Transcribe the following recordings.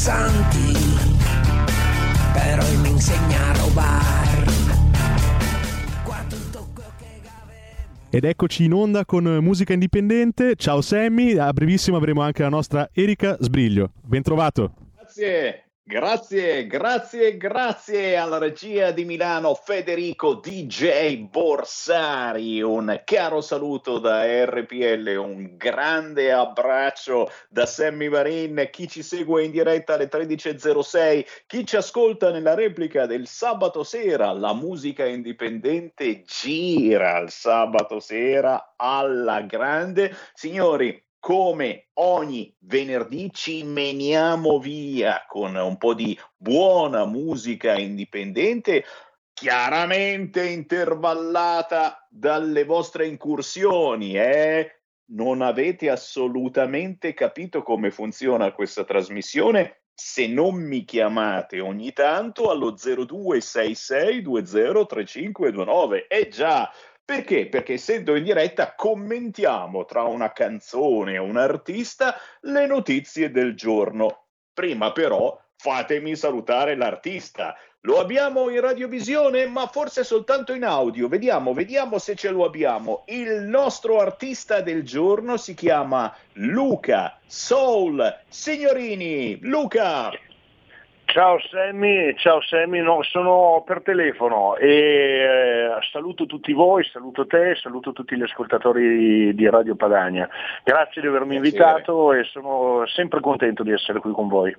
nome da santi, però mi insegna a rubare. Ed eccoci in onda con musica indipendente. Ciao Sammy, a brevissimo avremo anche la nostra Erika Sbriglio. Ben trovato. Grazie, grazie, grazie, grazie alla regia di Milano Federico DJ Borsari. Un caro saluto da RPL, un grande abbraccio da Sammy Varin, chi ci segue in diretta alle 13.06, chi ci ascolta nella replica del sabato sera. La musica indipendente gira il sabato sera alla grande. Signori, come ogni venerdì ci meniamo via con un po' di buona musica indipendente, chiaramente intervallata dalle vostre incursioni, eh? Non avete assolutamente capito come funziona questa trasmissione se non mi chiamate ogni tanto allo 0266203529. Eh già, perché? Perché essendo in diretta commentiamo tra una canzone e un artista le notizie del giorno. Prima però fatemi salutare l'artista. Lo abbiamo in radiovisione, ma forse soltanto in audio. Vediamo, vediamo se ce lo abbiamo. Il nostro artista del giorno si chiama Luca Soul Signorini. Luca! Ciao Sammy, ciao Sammy, no, sono per telefono e eh, saluto tutti voi, saluto te, saluto tutti gli ascoltatori di Radio Padania. Grazie di avermi Piacere. invitato e sono sempre contento di essere qui con voi.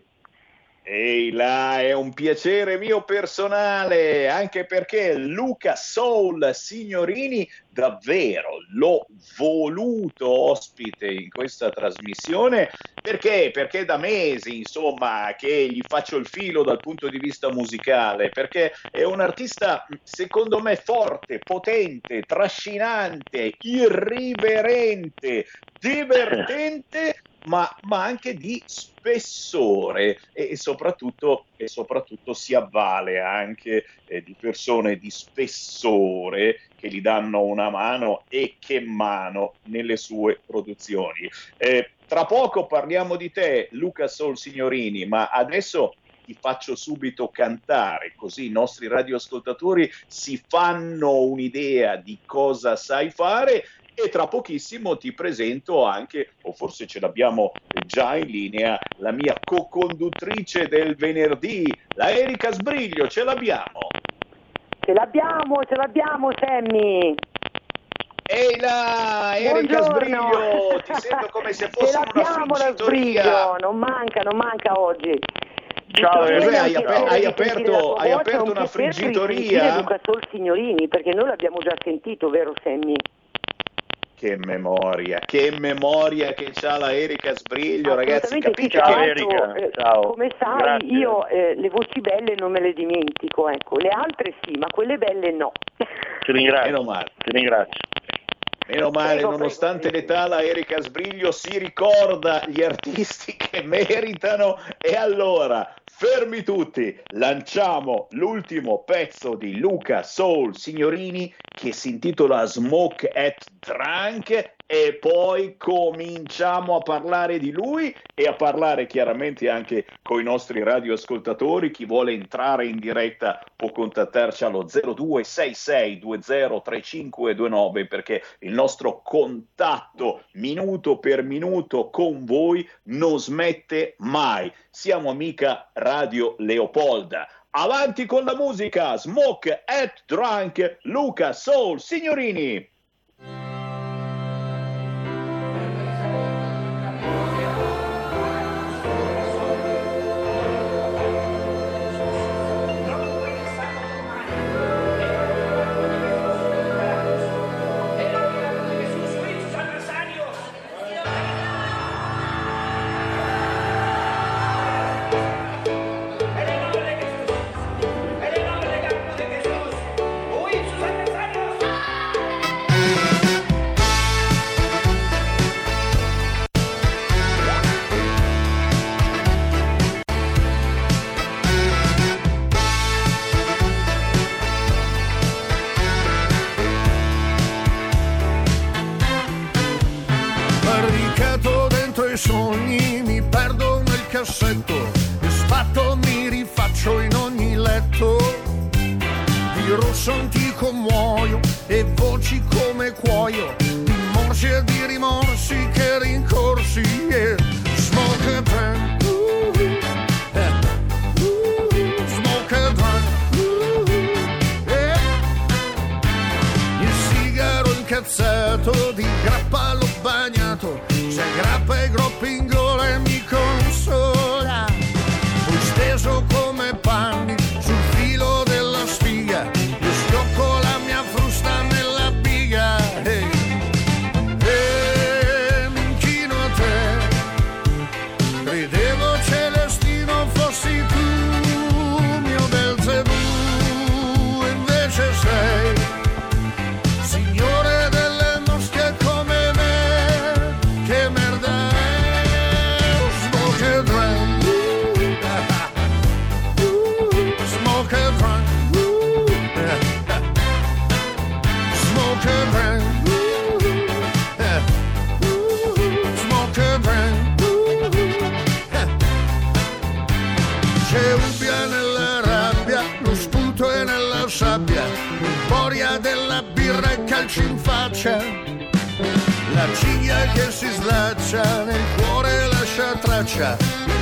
Ehi là, è un piacere mio personale, anche perché Luca Soul Signorini davvero l'ho voluto ospite in questa trasmissione perché? Perché da mesi, insomma, che gli faccio il filo dal punto di vista musicale, perché è un artista secondo me forte, potente, trascinante, irriverente, divertente ma, ma anche di spessore e, soprattutto, e soprattutto si avvale anche eh, di persone di spessore che gli danno una mano e che mano nelle sue produzioni. Eh, tra poco parliamo di te, Luca Sol Signorini, ma adesso ti faccio subito cantare, così i nostri radioascoltatori si fanno un'idea di cosa sai fare e tra pochissimo ti presento anche, o forse ce l'abbiamo già in linea, la mia co-conduttrice del venerdì, la Erika Sbriglio, ce l'abbiamo. Ce l'abbiamo, ce l'abbiamo Sammy! Ehi là, Erika Buongiorno. Sbriglio, ti sento come se Ce fosse una l'abbiamo la friggitoria. sbriglio, non manca, non manca oggi. Ciao, Cos'è? Hai aper- hai aperto- hai aperto una friggitoria? Luca Sol Signorini, perché noi l'abbiamo già sentito, vero Sammy? Che memoria, che memoria che c'ha la Erika Sbriglio, ragazzi, capite Ciao, che Erika, eh, ciao. Come sai, Grazie. io eh, le voci belle non me le dimentico, ecco. Le altre sì, ma quelle belle no. Ti ringrazio, Meno male. ti ringrazio. Meno male, prego, nonostante prego, l'età, la Erika Sbriglio si ricorda gli artisti che meritano. E allora, fermi tutti, lanciamo l'ultimo pezzo di Luca Soul Signorini che si intitola Smoke at Drunk e poi cominciamo a parlare di lui e a parlare chiaramente anche con i nostri radioascoltatori. Chi vuole entrare in diretta può contattarci allo 0266203529 perché il nostro contatto minuto per minuto con voi non smette mai. Siamo amica Radio Leopolda. Avanti con la musica, Smoke at Drunk, Luca Soul, signorini! cazzato di grappa che si slaccia, nel cuore lascia traccia,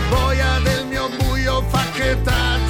boia del mio buio fa che taccia.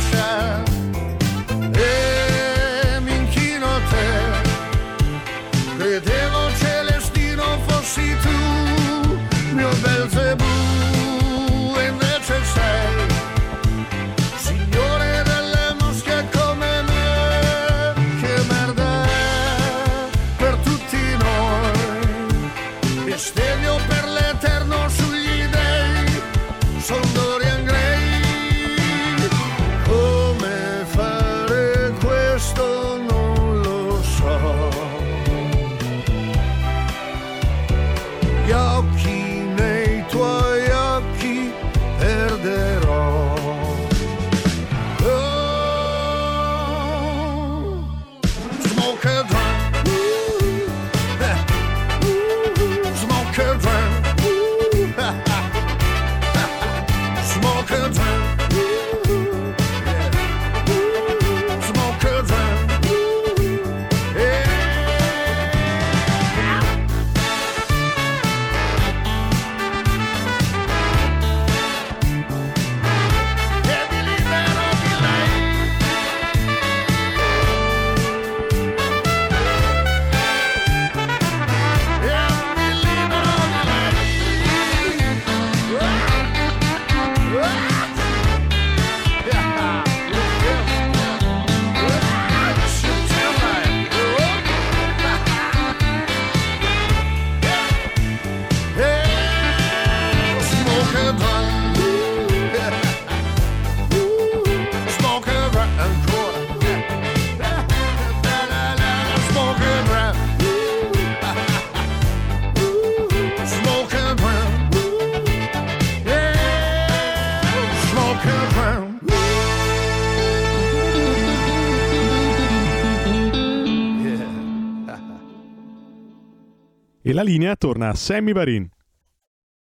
E la linea torna a Sammy Varin.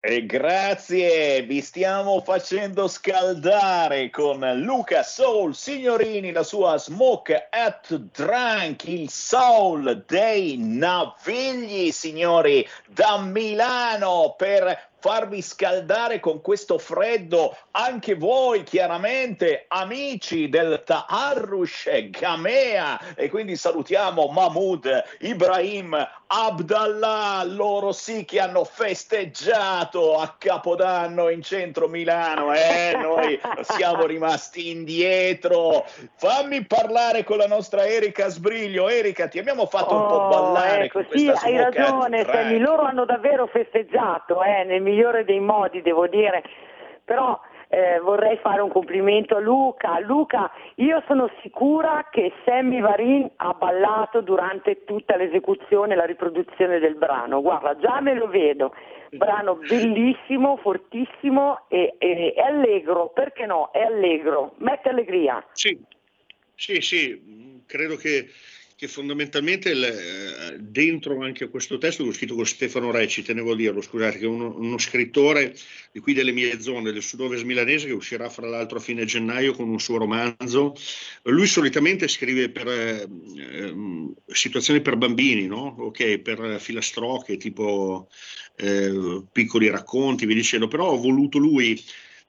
E grazie, vi stiamo facendo scaldare con Luca Soul Signorini, la sua Smoke at Drunk, il soul dei navigli, signori, da Milano per farvi scaldare con questo freddo anche voi chiaramente amici del Taharrush Gamea e quindi salutiamo Mahmoud, Ibrahim, Abdallah, loro sì che hanno festeggiato a Capodanno in centro Milano, eh, noi siamo rimasti indietro. Fammi parlare con la nostra Erika Sbriglio. Erika, ti abbiamo fatto un po' Oh, ballare ecco, sì, questa hai ragione. Sammy, loro hanno davvero festeggiato, eh, nel migliore dei modi, devo dire, però eh, vorrei fare un complimento a Luca. Luca, io sono sicura che Sammy Varin ha ballato durante tutta l'esecuzione e la riproduzione del brano, guarda, già me lo vedo, brano bellissimo, fortissimo e, e- è allegro, perché no? È allegro, mette allegria. Sì, sì, sì, credo che, che fondamentalmente il, eh, dentro anche a questo testo che ho scritto con Stefano Recci, tenevo a dirlo, scusate, che è uno, uno scrittore di qui delle mie zone, del sud-ovest milanese, che uscirà fra l'altro a fine gennaio con un suo romanzo. Lui solitamente scrive per eh, ehm, situazioni per bambini, no? Ok, per filastrocche, tipo eh, piccoli racconti, vi dicendo, però ho voluto lui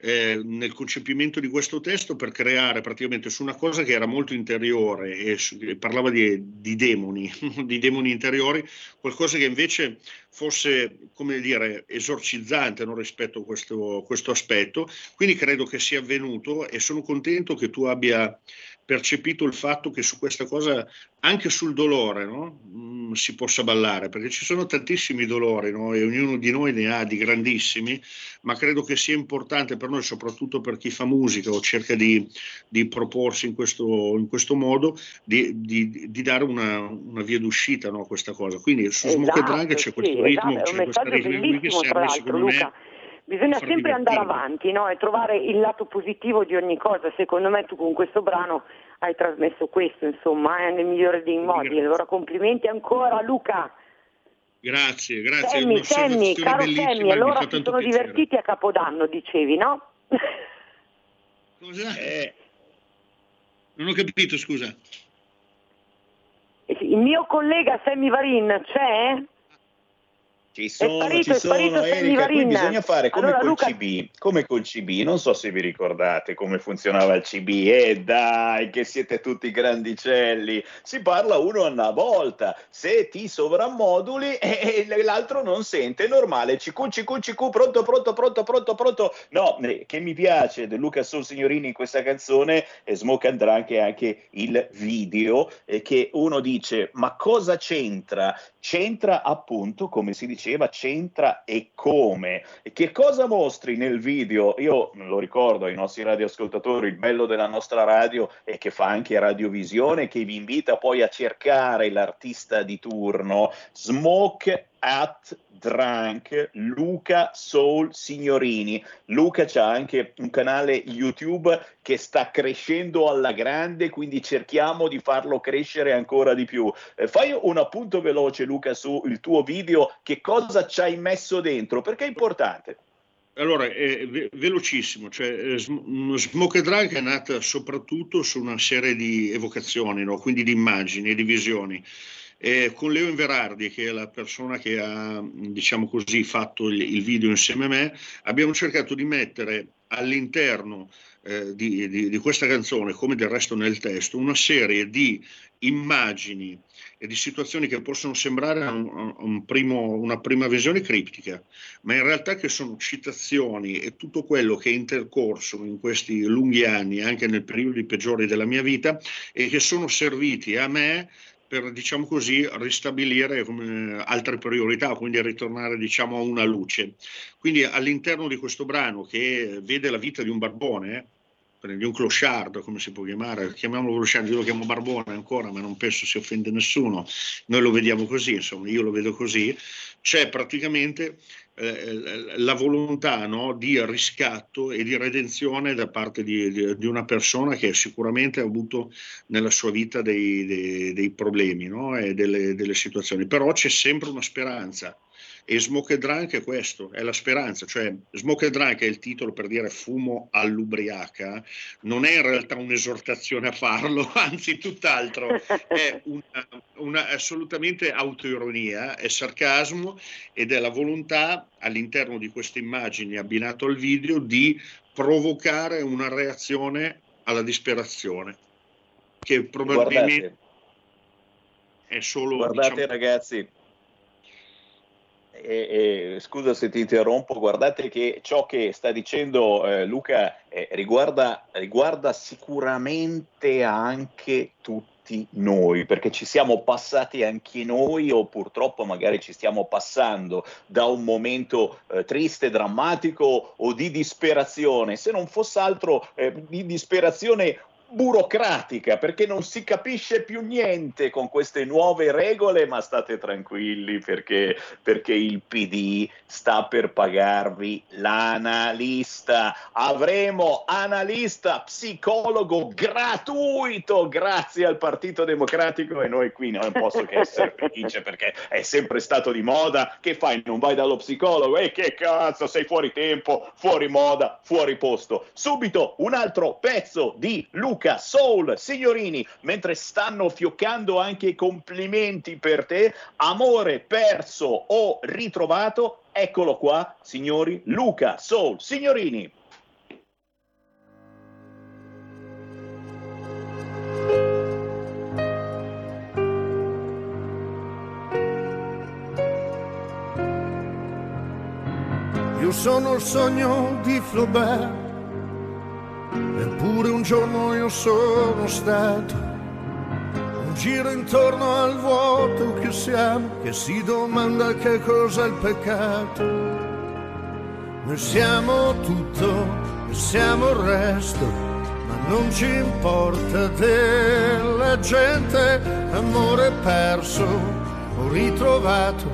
eh, nel concepimento di questo testo per creare praticamente su una cosa che era molto interiore e, e parlava di, di demoni, di demoni interiori, qualcosa che invece fosse, come dire, esorcizzante no, rispetto a questo, questo aspetto. Quindi credo che sia avvenuto e sono contento che tu abbia percepito il fatto che su questa cosa, anche sul dolore, no, mm, si possa ballare, perché ci sono tantissimi dolori no, e ognuno di noi ne ha di grandissimi, ma credo che sia importante per noi, soprattutto per chi fa musica o cerca di, di proporsi in questo, in questo modo, di, di- di dare una, una via d'uscita no, a questa cosa. Quindi su Smoke and Drunk c'è sì, questo esatto, ritmo, un c'è questa ritmo che serve secondo Luca. Bisogna sempre andare divertire. avanti no? e trovare il lato positivo di ogni cosa. Secondo me tu con questo brano hai trasmesso questo, insomma, eh, nel migliore dei modi. Grazie. Allora complimenti ancora Luca. Grazie, grazie. è Sammy, Sammy, caro Sammy, mi allora si sono piacere. divertiti a Capodanno, dicevi, no? Cosa? Eh, Non ho capito, scusa. Il mio collega Sammy Varin c'è? Ci sono, sparito, ci sono, Erika, qui bisogna fare come Allora, col Luca- CB, come col CB, non so se vi ricordate come funzionava il CB, e dai che siete tutti grandicelli, si parla uno alla volta, se ti sovrammoduli e e l'altro non sente, è normale, CQ, CQ, CQ, pronto, pronto, pronto, pronto, pronto, no, eh, che mi piace del Luca Sol Signorini in questa canzone e Smoke and Drunk è anche il video eh, che uno dice ma cosa c'entra? C'entra appunto, come si diceva, c'entra e come. E che cosa mostri nel video? Io lo ricordo ai nostri radioascoltatori, il bello della nostra radio è che fa anche radiovisione, che vi invita poi a cercare l'artista di turno, Smoke at Drunk, Luca Soul Signorini. Luca c'ha anche un canale YouTube che sta crescendo alla grande, quindi cerchiamo di farlo crescere ancora di più. Eh, fai un appunto veloce, Luca, sul tuo video, che cosa ci hai messo dentro, perché è importante. Allora, è ve- velocissimo, cioè, eh, Sm- Smoke Drunk è nata soprattutto su una serie di evocazioni, no? quindi di immagini e di visioni. E con Leo Inverardi, che è la persona che ha, diciamo così, fatto il, il video insieme a me, abbiamo cercato di mettere all'interno eh, di, di- di questa canzone, come del resto nel testo, una serie di immagini e di situazioni che possono sembrare un- un primo- una prima visione criptica, ma in realtà che sono citazioni e tutto quello che è intercorso in questi lunghi anni, anche nel periodo peggiori della mia vita, e che sono serviti a me per, diciamo così, ristabilire come, altre priorità, quindi ritornare, diciamo, a una luce. Quindi all'interno di questo brano che vede la vita di un barbone, eh, di un clochard, come si può chiamare, chiamiamolo clochard, io lo chiamo barbone ancora, ma non penso si offende nessuno, noi lo vediamo così, insomma, io lo vedo così, c'è praticamente eh, la volontà no, di riscatto e di redenzione da parte di, di, di, una persona che sicuramente ha avuto nella sua vita dei, dei, dei problemi no, e delle, delle situazioni, però c'è sempre una speranza e Smoke Drunk è questo, è la speranza, cioè Smoke Drunk è il titolo per dire fumo all'ubriaca, non è in realtà un'esortazione a farlo, anzi tutt'altro, è una, una assolutamente autoironia, è sarcasmo ed è la volontà all'interno di queste immagini abbinato al video di provocare una reazione alla disperazione che probabilmente Guardate. è solo Guardate diciamo, ragazzi, e, e, scusa se ti interrompo, guardate che ciò che sta dicendo eh, Luca eh, riguarda, riguarda sicuramente anche tutti noi, perché ci siamo passati anche noi o purtroppo magari ci stiamo passando da un momento eh, triste, drammatico o di disperazione, se non fosse altro eh, di disperazione burocratica perché non si capisce più niente con queste nuove regole, ma state tranquilli perché, perché il PD sta per pagarvi l'analista. Avremo analista psicologo gratuito grazie al Partito Democratico e noi qui non posso che essere felice perché è sempre stato di moda. Che fai? Non vai dallo psicologo? E che cazzo, sei fuori tempo, fuori moda, fuori posto. Subito un altro pezzo di Luca Luca Soul, signorini, mentre stanno fioccando anche i complimenti per te, amore perso o ritrovato, eccolo qua, signori, Luca Soul, signorini. Io sono il sogno di Flaubert, eppure un giorno io sono stato un giro intorno al vuoto che siamo, che si domanda che cosa è il peccato. Noi siamo tutto, noi siamo il resto, ma non ci importa della gente, amore perso o ritrovato,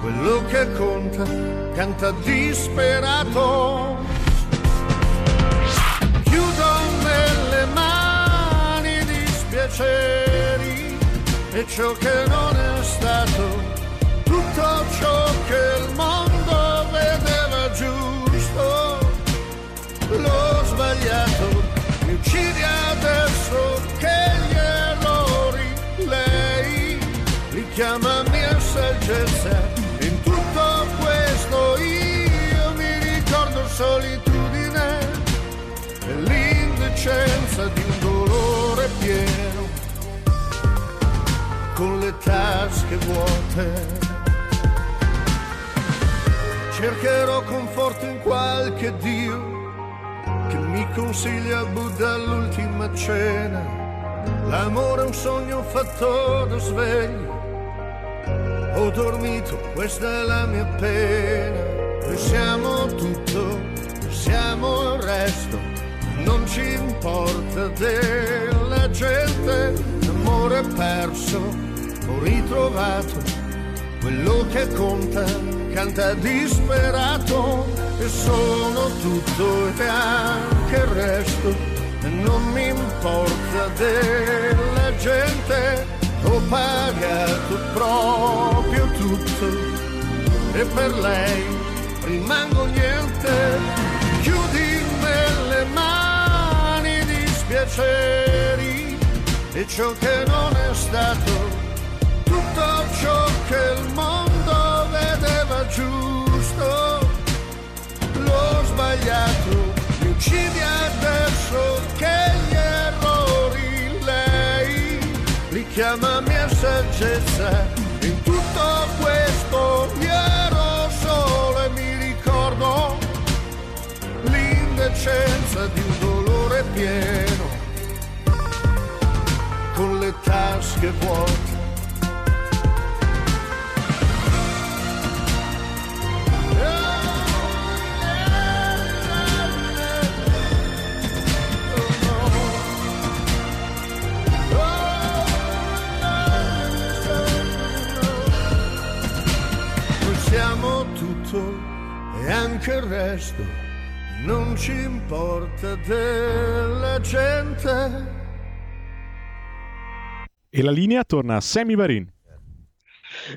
quello che conta canta disperato. Dispiaceri e ciò che non è stato, tutto ciò che il con le tasche vuote cercherò conforto in qualche Dio che mi consiglia Buddha all'ultima cena l'amore è un sogno fatto da sveglio ho dormito, questa è la mia pena. Noi siamo tutto, noi siamo il resto. Non ci importa della gente, amore perso o ritrovato. Quello che conta canta disperato e sono tutto e anche il resto. E non mi importa della gente ho pagato proprio tutto e per lei rimango niente. Chiudi nelle mani dispiaceri e ciò che non è stato, ciò che il mondo vedeva giusto, l'ho sbagliato, mi uccidi adesso che gli errori lei richiama mia saggezza. In tutto questo io ero solo e mi ricordo l'indecenza di un dolore pieno. Con le tasche vuote tutto, e anche il resto non ci importa della gente. E la linea torna a Sammy Varin.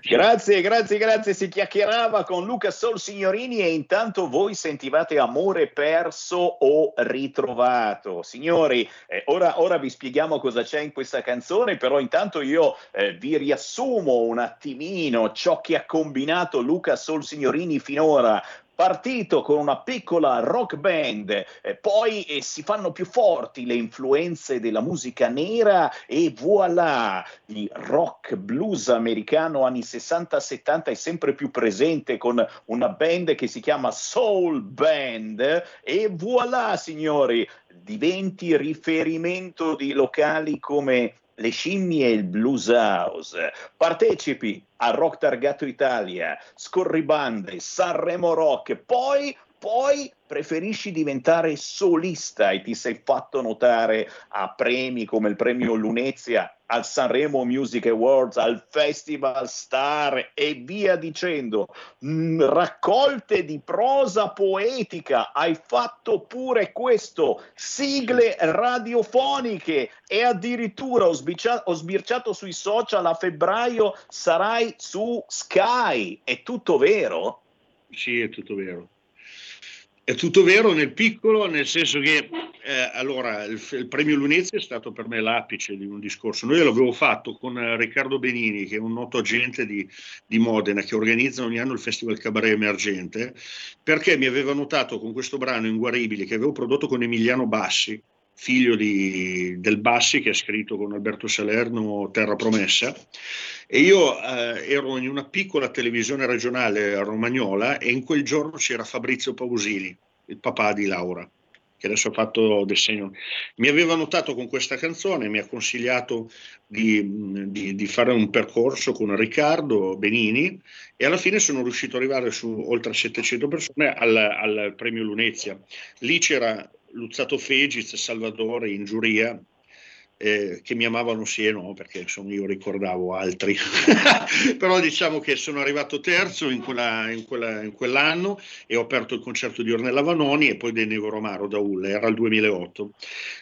Grazie, grazie, grazie. Si chiacchierava con Luca Sol Signorini e intanto voi sentivate amore perso o ritrovato. Signori, eh, ora, ora, vi spieghiamo cosa c'è in questa canzone, però intanto io eh, vi riassumo un attimino ciò che ha combinato Luca Sol Signorini finora partito con una piccola rock band, eh, poi eh, si fanno più forti le influenze della musica nera e voilà, il rock blues americano anni 60-70 è sempre più presente con una band che si chiama Soul Band e voilà signori, diventi riferimento di locali come le scimmie e il blues house. Partecipi a Rock Targato Italia, Scorribande, Sanremo Rock, poi poi preferisci diventare solista e ti sei fatto notare a premi come il premio Lunezia, al Sanremo Music Awards, al Festival Star e via dicendo. Mm, raccolte di prosa poetica, hai fatto pure questo, sigle radiofoniche e addirittura ho, sbiccia- ho sbirciato sui social a febbraio sarai su Sky. È tutto vero? Sì, è tutto vero. È tutto vero nel piccolo, nel senso che eh, allora il, il, premio Lunezzi è stato per me l'apice di un discorso. Noi l'avevo fatto con eh, Riccardo Benini, che è un noto agente di, di, Modena, che organizza ogni anno il Festival Cabaret Emergente, perché mi aveva notato con questo brano Inguaribili che avevo prodotto con Emiliano Bassi, figlio di, del Bassi che ha scritto con Alberto Salerno Terra Promessa. E io eh, ero in una piccola televisione regionale Romagnola e in quel giorno c'era Fabrizio Pausini, il papà di Laura, che adesso ha fatto del segno. Mi aveva notato con questa canzone, mi ha consigliato di, di, di, fare un percorso con Riccardo Benini e alla fine sono riuscito ad arrivare su oltre 700 persone al, al premio Lunezia. Lì c'era Luzzato Fegiz, Salvatore in giuria, eh, che mi amavano sì e no, perché insomma, io ricordavo altri, però diciamo che sono arrivato terzo in, quella, in, quella, in, quell'anno e ho aperto il concerto di Ornella Vanoni e poi dei Nevo Romaro da Ulla, era il 2008.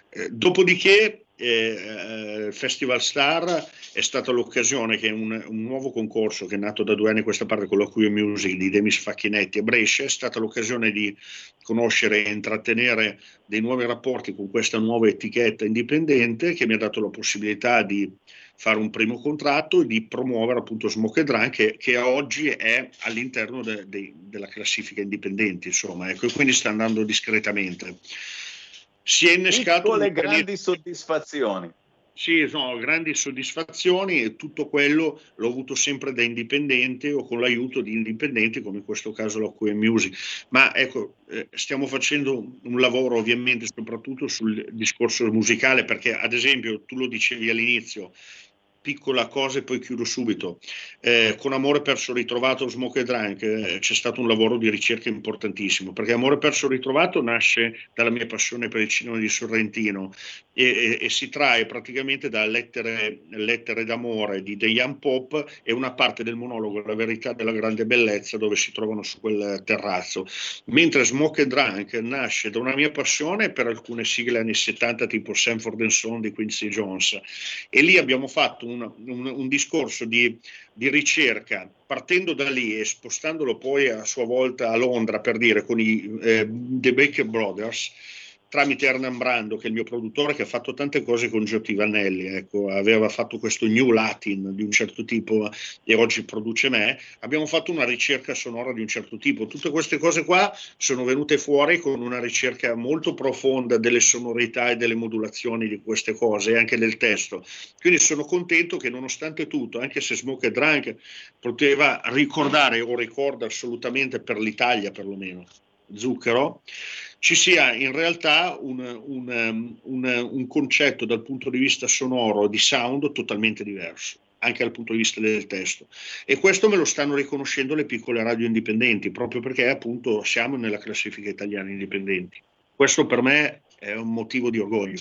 Eh, dopodiché eh, Festival Star è stata l'occasione che un, un, nuovo concorso che è nato da due anni a questa parte con l'Acquio Music di Demis Facchinetti a Brescia è stata l'occasione di conoscere e intrattenere dei nuovi rapporti con questa nuova etichetta indipendente che mi ha dato la possibilità di fare un primo contratto e di promuovere appunto Smoke Drunk che, che oggi è all'interno de, de, della classifica indipendente insomma ecco, e quindi sta andando discretamente si è innescato piccole grandi soddisfazioni sì, sono grandi soddisfazioni e tutto quello l'ho avuto sempre da indipendente o con l'aiuto di indipendenti come in questo caso la QM Music. Ma ecco, eh, stiamo facendo un lavoro ovviamente soprattutto sul discorso musicale perché ad esempio tu lo dicevi all'inizio, piccola cosa e poi chiudo subito. Eh, con Amore perso ritrovato Smoke Drunk eh, c'è stato un lavoro di ricerca importantissimo, perché Amore perso ritrovato nasce dalla mia passione per il cinema di Sorrentino e, e, e si trae praticamente da lettere, lettere, d'amore di Young Pop e una parte del monologo La verità della grande bellezza dove si trovano su quel terrazzo. Mentre Smoke Drunk nasce da una mia passione per alcune sigle anni 70 tipo Sanford Son di Quincy Jones e lì abbiamo fatto un un, un, un discorso di, di, ricerca partendo da lì e spostandolo poi a sua volta a Londra per dire con i eh, The Baker Brothers tramite Hernan Brando, che è il mio produttore, che ha fatto tante cose con Giotti Vanelli, ecco, aveva fatto questo New Latin di un certo tipo e oggi produce me, abbiamo fatto una ricerca sonora di un certo tipo. Tutte queste cose qua sono venute fuori con una ricerca molto profonda delle sonorità e delle modulazioni di queste cose e anche del testo. Quindi sono contento che nonostante tutto, anche se Smoke e Drunk poteva ricordare o ricorda assolutamente per l'Italia perlomeno, Zucchero, ci sia in realtà un, un, un, un, concetto dal punto di vista sonoro, di sound, totalmente diverso, anche dal punto di vista del testo. E questo me lo stanno riconoscendo le piccole radio indipendenti, proprio perché appunto siamo nella classifica italiana indipendenti. Questo per me è un motivo di orgoglio.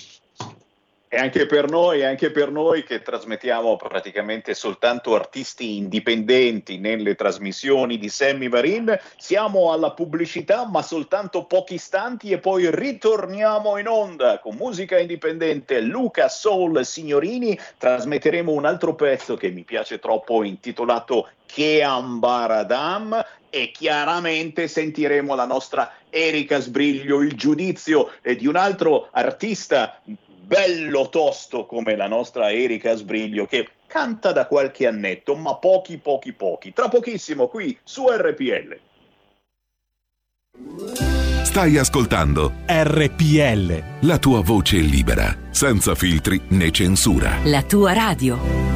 E anche per noi, anche per noi che trasmettiamo praticamente soltanto artisti indipendenti nelle trasmissioni di Sammy Varin, siamo alla pubblicità ma soltanto pochi istanti e poi ritorniamo in onda con musica indipendente Luca Soul Signorini, trasmetteremo un altro pezzo che mi piace troppo intitolato Che Ambaradam e chiaramente sentiremo la nostra Erika Sbriglio, il giudizio di un altro artista bello tosto come la nostra Erika Sbriglio che canta da qualche annetto, ma pochi, pochi, pochi. Tra pochissimo qui su RPL. Stai ascoltando RPL. La tua voce libera, senza filtri né censura. La tua radio.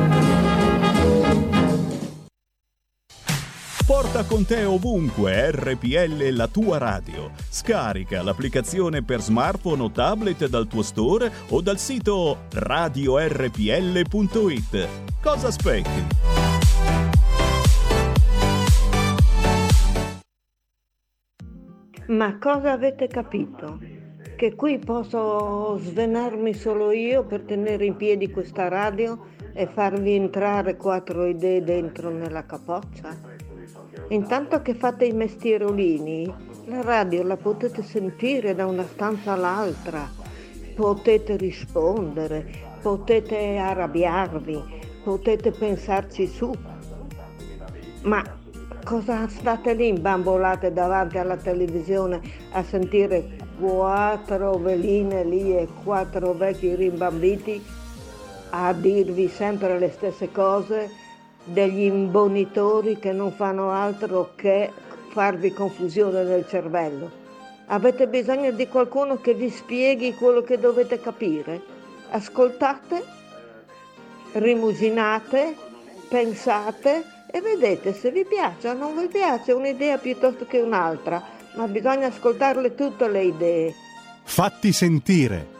Porta con te ovunque RPL la tua radio. Scarica l'applicazione per smartphone o tablet dal tuo store o dal sito radiorpl.it. Cosa aspetti? Ma cosa avete capito? Che qui posso svenarmi solo io per tenere in piedi questa radio e farvi entrare quattro idee dentro nella capoccia? Intanto che fate i mestierolini, la radio la potete sentire da una stanza all'altra, potete rispondere, potete arrabbiarvi, potete pensarci su. Ma cosa state lì imbambolate davanti alla televisione a sentire quattro veline lì e quattro vecchi rimbambiti a dirvi sempre le stesse cose? Degli imbonitori che non fanno altro che farvi confusione nel cervello. Avete bisogno di qualcuno che vi spieghi quello che dovete capire. Ascoltate, rimuginate, pensate e vedete se vi piace o non vi piace un'idea piuttosto che un'altra, ma bisogna ascoltarle tutte le idee. Fatti sentire.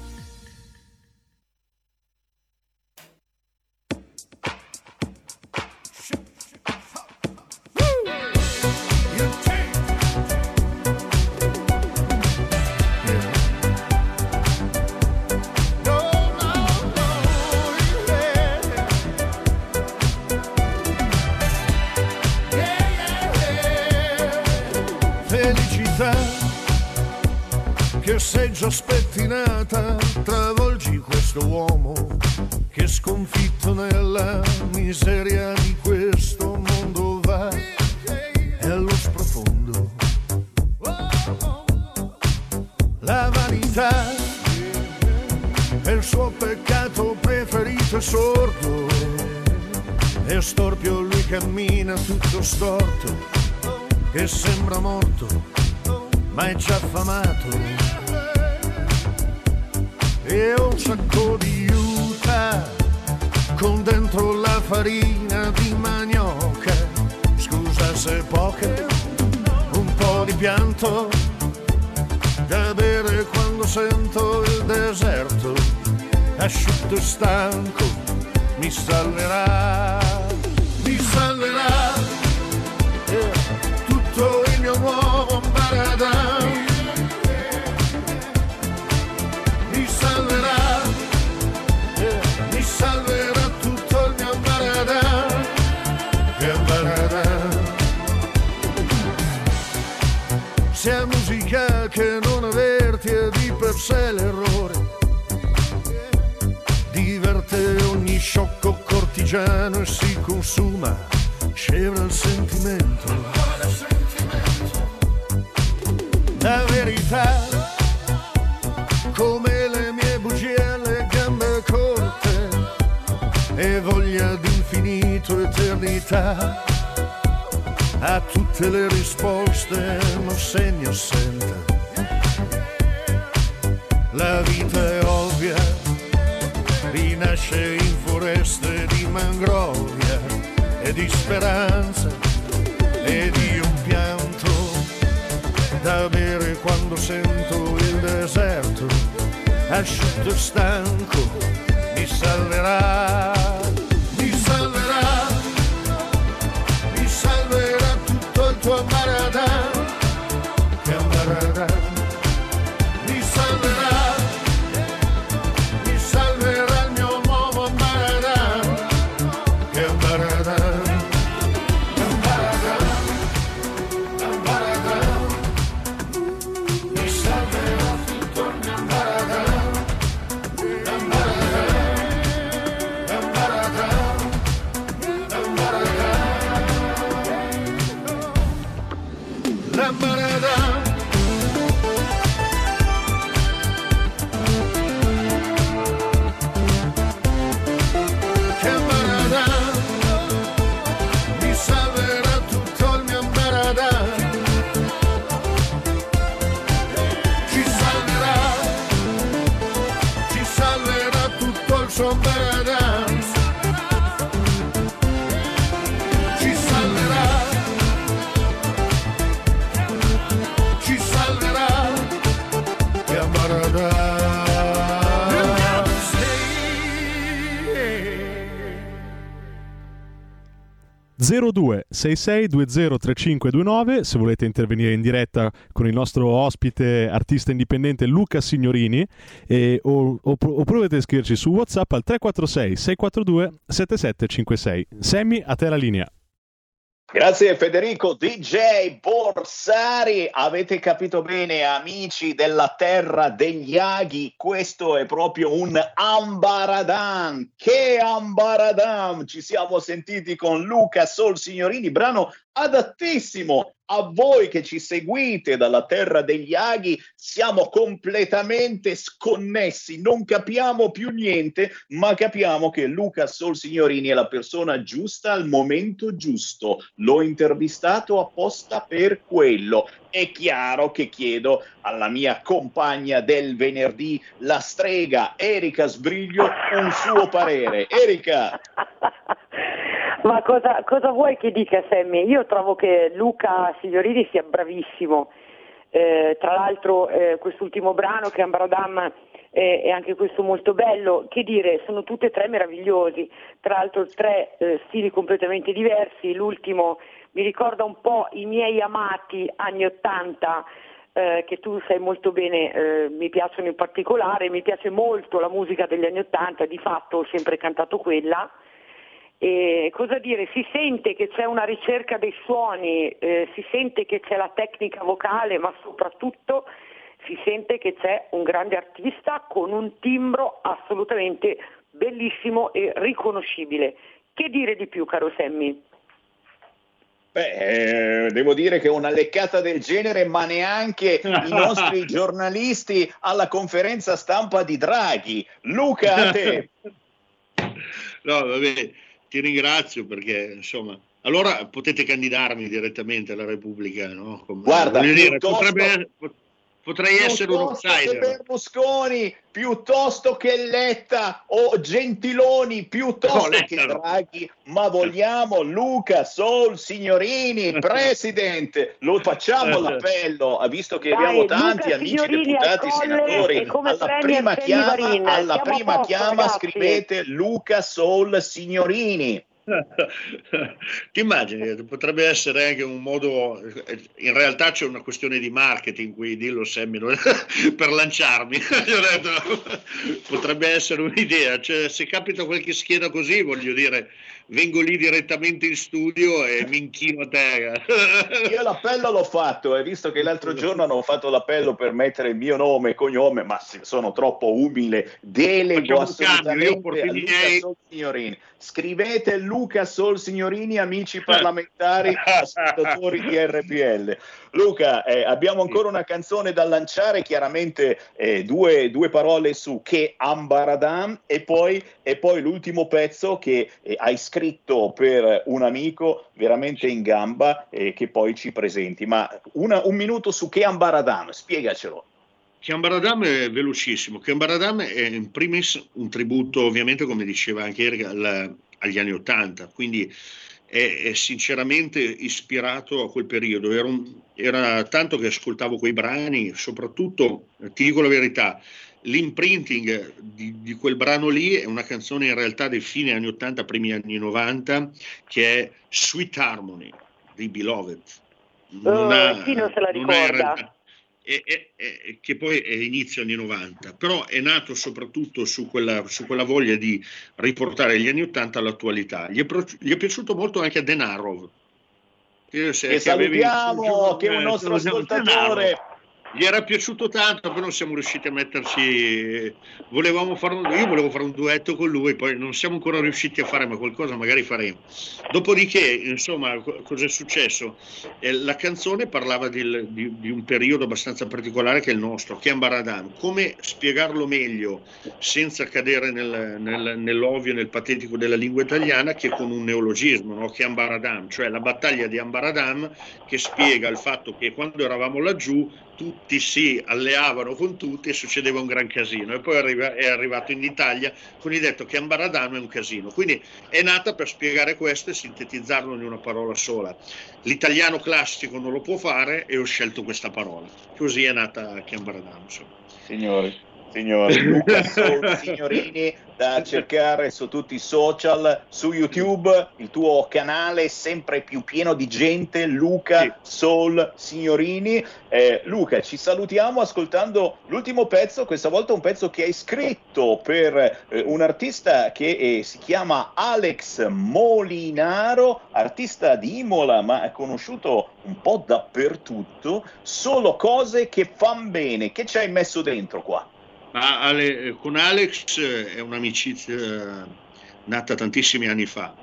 Già spettinata, travolgi questo uomo che sconfitto nella miseria di questo mondo va e allo sprofondo. La vanità è il suo peccato preferito e sordo e storpio lui cammina tutto storto che sembra morto ma è già affamato e un sacco di juta con dentro la farina di manioca scusa se poca un po' di pianto da bere quando sento il deserto. Asciutto e stanco mi salverà mi salverà che non averti e di per per sé l'errore. Diverte ogni sciocco cortigiano e si consuma, scevra il sentimento. La verità, come le mie bugie alle gambe corte e voglia d'infinito eternità a tutte le risposte non segno assente. La vita è ovvia, rinasce in foreste di mangrovia e di speranza e di un pianto da bere quando sento il deserto, asciutto e stanco, mi salverà, mi salverà 02 66203529 se volete intervenire in diretta con il nostro ospite artista indipendente Luca Signorini e, o, o, oppure potete scriverci su Whatsapp al 346 642 7756 Sammy a te la linea Grazie Federico, DJ Borsari, avete capito bene amici della terra degli aghi, questo è proprio un ambaradan, che ambaradan, ci siamo sentiti con Luca Sol Signorini, brano adattissimo a voi che ci seguite dalla terra degli aghi, siamo completamente sconnessi, non capiamo più niente, ma capiamo che Luca Sol Signorini è la persona giusta al momento giusto. L'ho intervistato apposta per quello. È chiaro che chiedo alla mia compagna del venerdì, la strega Erika Sbriglio, un suo parere. Erika! Ma cosa, cosa vuoi che dica Sammy? Io trovo che Luca Signorini sia bravissimo. Eh, tra l'altro eh, quest'ultimo brano che è Ambradam è, è anche questo molto bello. Che dire, sono tutti e tre meravigliosi. Tra l'altro tre eh, stili completamente diversi. L'ultimo mi ricorda un po' i miei amati anni Ottanta. eh, che tu sai molto bene, eh, mi piacciono in particolare, mi piace molto la musica degli anni Ottanta, di fatto ho sempre cantato quella. E cosa dire, si sente che c'è una ricerca dei suoni, eh, si sente che c'è la tecnica vocale, ma soprattutto si sente che c'è un grande artista con un timbro assolutamente bellissimo e riconoscibile. Che dire di più, caro Sammy? Beh, eh, devo dire che una leccata del genere, ma neanche i nostri giornalisti alla conferenza stampa di Draghi. Luca, a te. No, vabbè, ti ringrazio perché, insomma, allora potete candidarmi direttamente alla Repubblica, no? Come- Guarda, dire, potrebbe- potrei essere un outsider. Berlusconi, piuttosto che Letta o Gentiloni, piuttosto No, che. Draghi, ma vogliamo Luca Sol Signorini, presidente. Lo facciamo l'appello, ha visto che Dai, abbiamo Luca tanti amici Signorini deputati, senatori. e come Alla prima chiama, alla prima posto, chiama ragazzi. scrivete Luca Sol Signorini. Ti immagini, potrebbe essere anche un modo, in realtà c'è una questione di marketing qui, dillo Sammy, per lanciarmi, potrebbe essere un'idea, cioè, se capita qualche scheda così, voglio dire, vengo lì direttamente in studio e mi inchino a te. Io l'appello l'ho fatto e visto che l'altro giorno hanno fatto l'appello per mettere il mio nome e cognome, ma sono troppo umile, delego Facciamo un cambio, io assolutamente a i Luca miei- Signorini. Scrivete Luca Sol Signorini, amici parlamentari, ascoltatori di RPL. Luca, eh, abbiamo ancora una canzone da lanciare, chiaramente eh, due, due parole su Che Ambaradam e poi, e poi l'ultimo pezzo che eh, hai scritto per un amico veramente in gamba e che poi ci presenti. Ma una- un minuto su Che Ambaradam, spiegacelo. Chiambaradam è velocissimo. Chiambaradam è in primis un tributo, ovviamente, come diceva anche Erika, agli anni Ottanta, quindi è, è sinceramente ispirato a quel periodo. Era, un- era tanto che ascoltavo quei brani, soprattutto, eh, ti dico la verità, l'imprinting di, di quel brano lì è una canzone in realtà dei fine anni 80, primi anni 90, che è Sweet Harmony dei Beloved. Non ha- Eh, chi non se la ricorda? E- e- e- che poi è inizio anni 90, però è nato soprattutto su quella, su quella voglia di riportare gli anni 80 all'attualità. Gli è, pro- gli è piaciuto molto anche a Denarov. Che, Che che avevi- salutiamo, che è un eh, nostro ascoltatore. Denarov. Gli era piaciuto tanto, però non siamo riusciti a metterci. Volevamo fare un, io volevo fare un duetto con lui, poi non siamo ancora riusciti a fare, ma qualcosa magari faremo. Dopodiché, insomma, co- cosa è successo? Eh, la canzone parlava del- di, di un periodo abbastanza particolare che è il nostro, Chiambaradam. Come spiegarlo meglio senza cadere nel- nel- nell'ovvio, nel patetico della lingua italiana, che con un neologismo, no? Chiambaradam, cioè la battaglia di Ambaradam che spiega il fatto che quando eravamo laggiù tutti si alleavano con tutti e succedeva un gran casino. E poi arriva- è arrivato in Italia con il detto che Ambaradam è un casino. Quindi è nata per spiegare questo e sintetizzarlo in una parola sola. L'italiano classico non lo può fare e ho scelto questa parola. Così è nata Chiambaradam insomma. Signori, signori, Luca Sol Signorini da cercare su tutti i social, su YouTube, il tuo canale è sempre più pieno di gente, Luca Sol Signorini. Eh, Luca, ci salutiamo ascoltando l'ultimo pezzo, questa volta un pezzo che hai scritto per eh, un artista che eh, si chiama Alex Molinaro, artista di Imola, ma è conosciuto un po' dappertutto, solo cose che fan bene. Che ci hai messo dentro qua? Ma Ale- con Alex eh, è un'amicizia eh, nata tantissimi anni fa.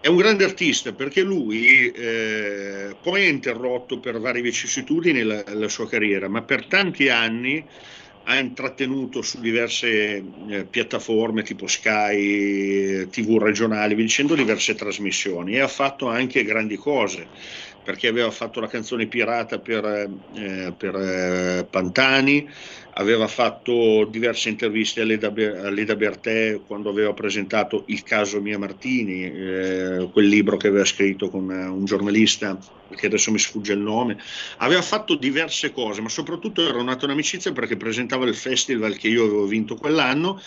È un grande artista perché lui eh, poi è interrotto per varie vicissitudini la, la sua carriera, ma per tanti anni ha intrattenuto su diverse eh, piattaforme tipo Sky, TV regionali, vi dicendo diverse trasmissioni e ha fatto anche grandi cose perché aveva fatto la canzone pirata per, eh, per, eh, Pantani, aveva fatto diverse interviste a Leda, Be- a Leda Bertè quando aveva presentato Il caso Mia Martini, eh, quel libro che aveva scritto con eh, un giornalista che adesso mi sfugge il nome, aveva fatto diverse cose, ma soprattutto era nata un'amicizia perché presentava il festival che io avevo vinto quell'anno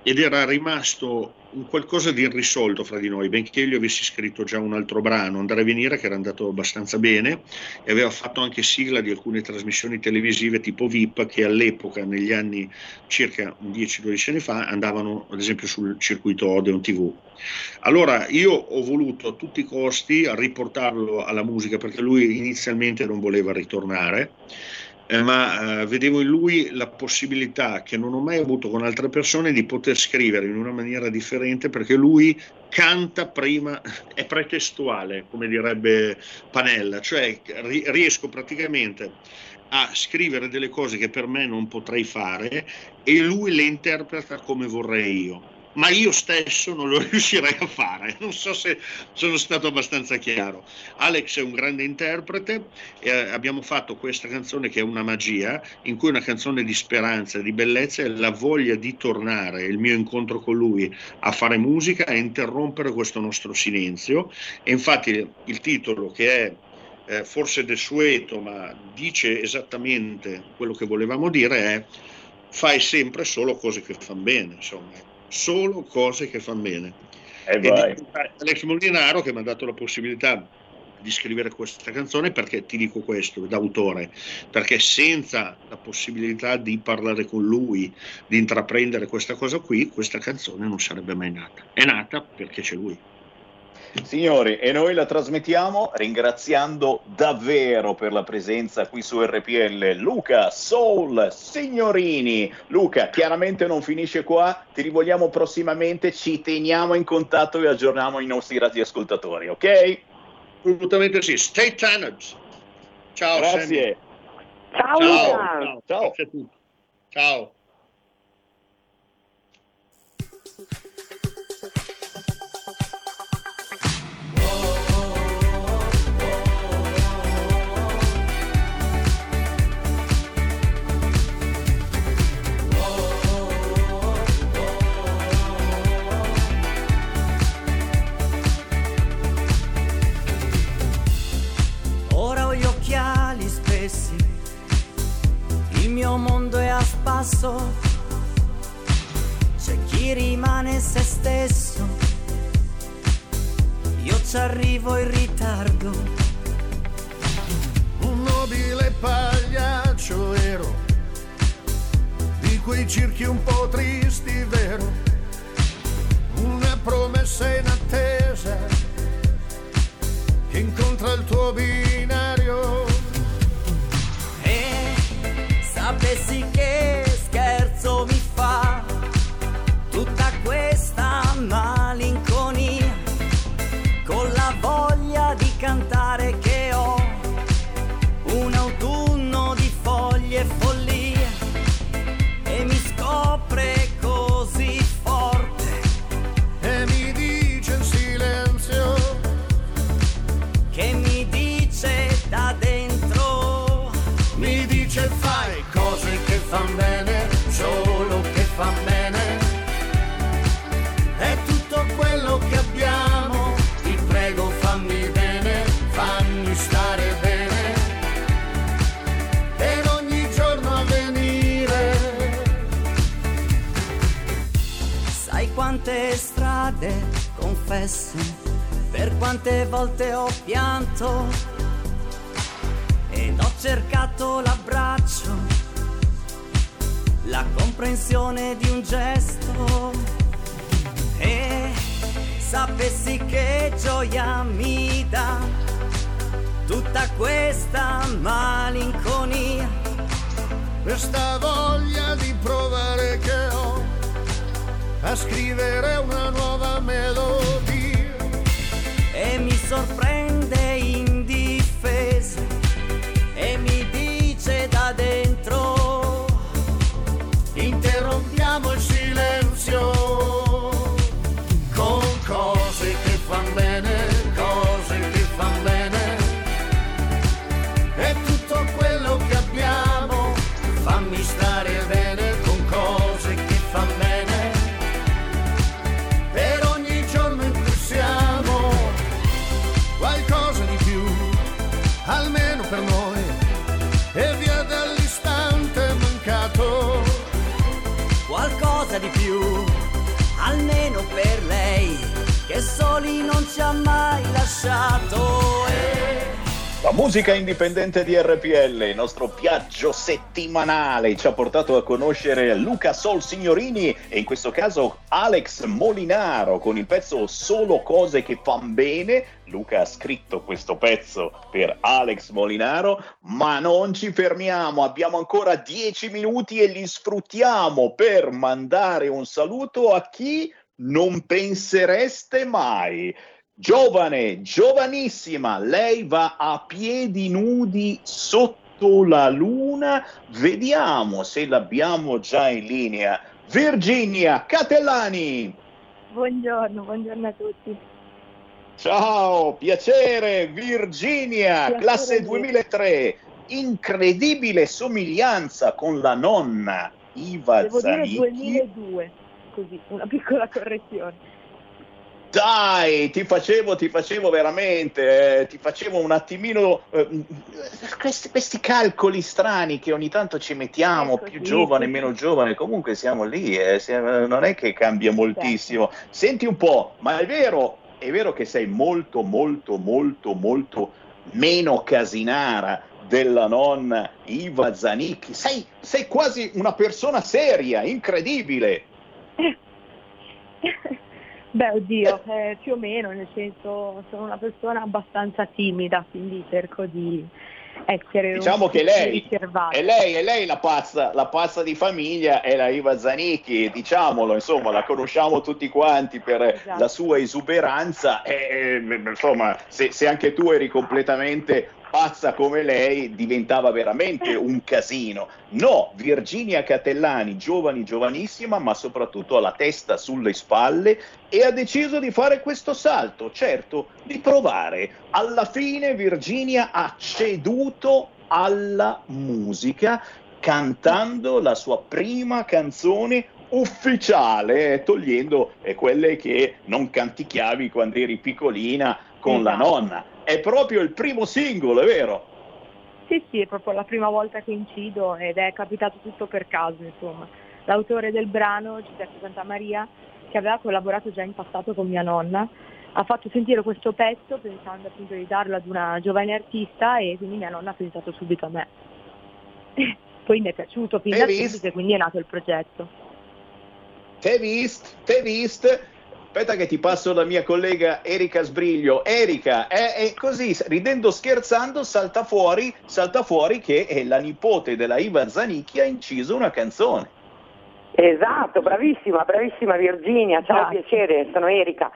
ed era rimasto un qualcosa di irrisolto fra di noi, benché io gli avessi scritto già un altro brano, Andare a venire, che era andato abbastanza bene, e aveva fatto anche sigla di alcune trasmissioni televisive tipo VIP che all'epoca, negli anni circa 10-12 anni fa, andavano ad esempio sul circuito Odeon TV. Allora io ho voluto a tutti i costi riportarlo alla musica perché lui inizialmente non voleva ritornare, eh, ma eh, vedevo in lui la possibilità che non ho mai avuto con altre persone di poter scrivere in una maniera differente perché lui canta prima, è pretestuale, come direbbe Panella, cioè ri- riesco praticamente a scrivere delle cose che per me non potrei fare e lui le interpreta come vorrei io. Ma io stesso non lo riuscirei a fare, non so se sono stato abbastanza chiaro. Alex è un grande interprete e eh, abbiamo fatto questa canzone che è una magia, in cui è una canzone di speranza, di bellezza e la voglia di tornare, il mio incontro con lui a fare musica e interrompere questo nostro silenzio. E infatti il titolo che è eh, forse desueto, ma dice esattamente quello che volevamo dire è fai sempre solo cose che fanno bene, insomma, solo cose che fanno bene. E e Alex Molinaro che mi ha dato la possibilità di scrivere questa canzone perché ti dico questo da autore perché senza la possibilità di parlare con lui di intraprendere questa cosa qui questa canzone non sarebbe mai nata. È nata perché c'è lui Signori, e noi la trasmettiamo ringraziando davvero per la presenza qui su RPL Luca Soul Signorini. Luca, chiaramente non finisce qua, ti rivogliamo prossimamente, ci teniamo in contatto e aggiorniamo i nostri radioascoltatori, ok? assolutamente sì stay tuned ciao Grazie. Ciao, ciao Luca. ciao, Grazie a tutti. ciao mondo è a spasso, c'è chi rimane se stesso, io ci arrivo in ritardo. un nobile pagliaccio ero di quei circhi un po' tristi, vero? Una promessa in attesa che incontra il tuo binario. E sapessi che confesse, per quante volte ho pianto ed ho cercato l'abbraccio, la comprensione di un gesto e sapessi che gioia mi dà tutta questa malinconia. Questa voglia di provare che ho a scrivere una nuova melodia. E mi sorprende non ci ha mai lasciato. E... La musica indipendente di RPL, il nostro viaggio settimanale, ci ha portato a conoscere Luca Sol Signorini e in questo caso Alex Molinaro con il pezzo Solo cose che fan bene. Luca ha scritto questo pezzo per Alex Molinaro, ma non ci fermiamo, abbiamo ancora 10 minuti e li sfruttiamo per mandare un saluto a chi non pensereste mai. Giovane, giovanissima, lei va a piedi nudi sotto la luna. Vediamo se l'abbiamo già in linea. Virginia Catellani. Buongiorno, buongiorno a tutti. Ciao, piacere, Virginia, Piacere classe mio. 2003. Incredibile somiglianza con la nonna Iva Devo dire Zanicchi. 2002, così, una piccola correzione. Dai, ti facevo, ti facevo veramente, eh, ti facevo un attimino eh, questi, questi, calcoli strani che ogni tanto ci mettiamo, ecco, più sì, giovane, sì. meno giovane, comunque siamo lì, eh, siamo, non è che cambia moltissimo. Senti un po', ma è vero, è vero che sei molto, molto, molto, molto meno casinara della nonna Iva Zanicchi, sei, sei quasi una persona seria, incredibile. Beh, oddio, eh, più o meno, nel senso sono una persona abbastanza timida, quindi cerco di essere diciamo che lei è, lei, è lei la pazza, la pazza di famiglia, è la Iva Zanicchi, diciamolo, insomma, la conosciamo tutti quanti per esatto. la sua esuberanza e, insomma, se, se anche tu eri completamente pazza come lei diventava veramente un casino. No, Virginia Catellani, giovane, giovanissima, ma soprattutto ha la testa sulle spalle e ha deciso di fare questo salto, certo, di provare. Alla fine Virginia ha ceduto alla musica cantando la sua prima canzone ufficiale, togliendo eh, quelle che non canticchiavi quando eri piccolina con esatto. la nonna è proprio il primo singolo, è vero? Sì, sì, è proprio la prima volta che incido ed è capitato tutto per caso, insomma. L'autore del brano, Giuseppe Santamaria, che aveva collaborato già in passato con mia nonna, ha fatto sentire questo pezzo pensando appunto di darlo ad una giovane artista e quindi mia nonna ha pensato subito a me. Poi mi è piaciuto fin da subito e quindi è nato il progetto. Te visto, te visto, Aspetta che ti passo la mia collega Erika Sbriglio. Erika, è, è, così, ridendo scherzando, salta fuori, salta fuori che è la nipote della Iva Zanicchi ha inciso una canzone. Esatto, bravissima, bravissima Virginia, ciao, Grazie. piacere, sono Erika.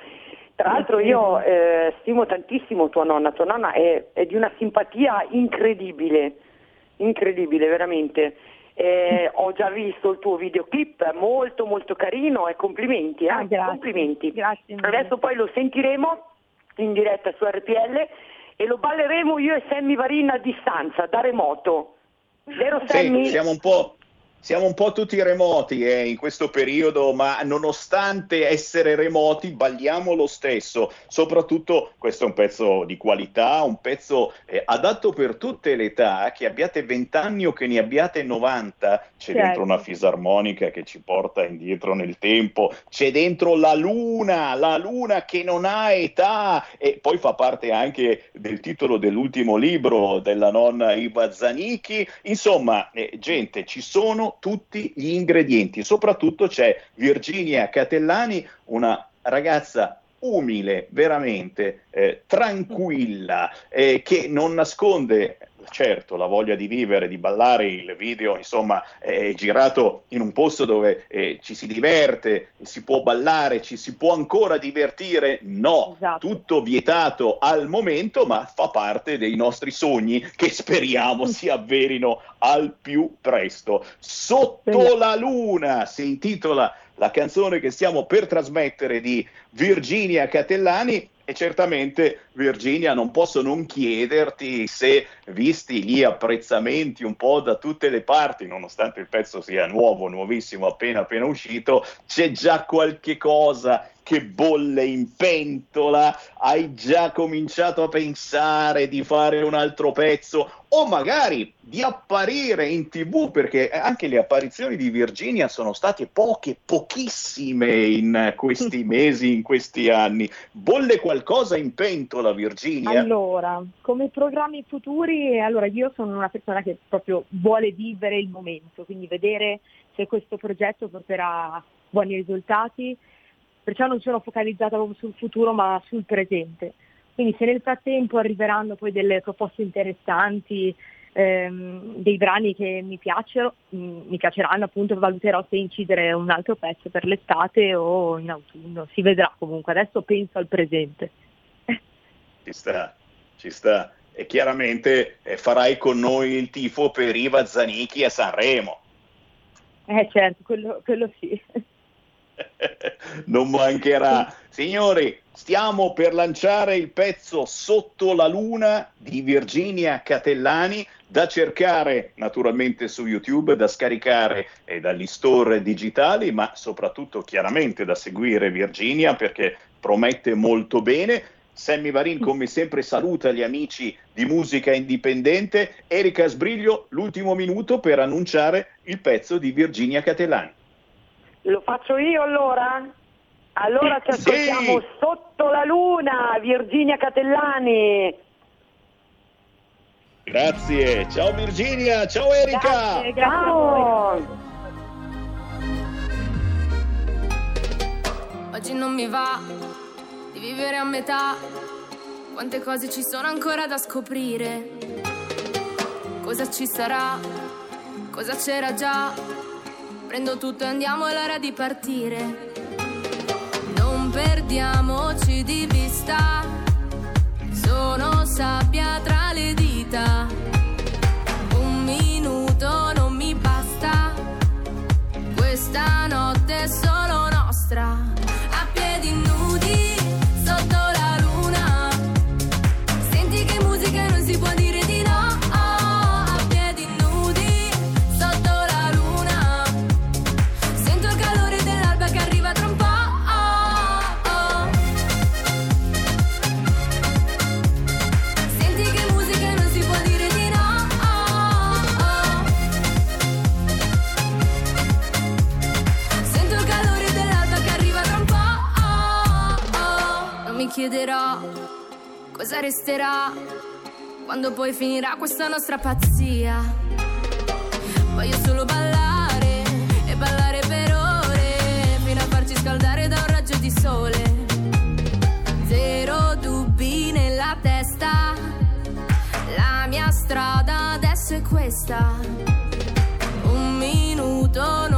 Tra l'altro io eh, stimo tantissimo tua nonna, tua nonna è, è di una simpatia incredibile, incredibile veramente. Eh, ho già visto il tuo videoclip, molto molto carino e complimenti. Eh? Ah, grazie. complimenti. Grazie Adesso poi lo sentiremo in diretta su RPL e lo balleremo io e Sammy Varin a distanza, da remoto. Vero Sammy? Sì, siamo un po' Siamo un po' tutti remoti eh, in questo periodo, ma nonostante essere remoti, balliamo lo stesso. Soprattutto questo è un pezzo di qualità, un pezzo eh, adatto per tutte le età, che abbiate 20 anni o che ne abbiate 90, c'è certo. dentro una fisarmonica che ci porta indietro nel tempo, c'è dentro la luna, la luna che non ha età e poi fa parte anche del titolo dell'ultimo libro della nonna Iva Zanicchi. Insomma, eh, gente, ci sono tutti gli ingredienti. Soprattutto c'è Virginia Catellani, una ragazza umile, veramente eh, tranquilla, eh, che non nasconde certo la voglia di vivere, di ballare, il video insomma è girato in un posto dove eh, ci si diverte, si può ballare, ci si può ancora divertire, no, esatto. tutto vietato al momento, ma fa parte dei nostri sogni che speriamo si avverino al più presto. Sotto la luna si intitola la canzone che stiamo per trasmettere di Virginia Catellani e certamente, Virginia, non posso non chiederti se, visti gli apprezzamenti un po' da tutte le parti, nonostante il pezzo sia nuovo, nuovissimo, appena appena uscito, c'è già qualche cosa che bolle in pentola, hai già cominciato a pensare di fare un altro pezzo o magari di apparire in tv perché anche le apparizioni di Virginia sono state poche, pochissime in questi mesi, in questi anni. Bolle qualcosa in pentola Virginia? Allora, come programmi futuri, allora io sono una persona che proprio vuole vivere il momento, quindi vedere se questo progetto porterà buoni risultati perciò non sono focalizzata proprio sul futuro ma sul presente. Quindi se nel frattempo arriveranno poi delle proposte interessanti, ehm, dei brani che mi piacciono, mm, mi piaceranno appunto, valuterò se incidere un altro pezzo per l'estate o in autunno, si vedrà comunque, adesso penso al presente. Ci sta, ci sta. E chiaramente eh, farai con noi il tifo per Iva Zanicchi a Sanremo. Eh certo, quello, quello sì. Non mancherà. Signori, stiamo per lanciare il pezzo Sotto la luna di Virginia Catellani da cercare naturalmente su YouTube, da scaricare eh, dagli store digitali, ma soprattutto chiaramente da seguire Virginia perché promette molto bene. Sammy Varin, come sempre, saluta gli amici di musica indipendente. Erika Sbriglio, l'ultimo minuto per annunciare il pezzo di Virginia Catellani. Lo faccio io allora? Allora ci Sì. ascoltiamo sotto la luna, Virginia Catellani. Grazie, ciao Virginia, ciao Erika. Ciao. Oggi non mi va di vivere a metà. Quante cose ci sono ancora da scoprire. Cosa ci sarà? Cosa c'era già? Prendo tutto e andiamo, è l'ora di partire. Non perdiamoci di vista. Sono sabbia tra le dita. Un minuto non mi basta. Questa notte è solo nostra. Chiederò cosa resterà quando poi finirà questa nostra pazzia. Voglio solo ballare e ballare per ore fino a farci scaldare da un raggio di sole. Zero dubbi nella testa, la mia strada adesso è questa. Un minuto non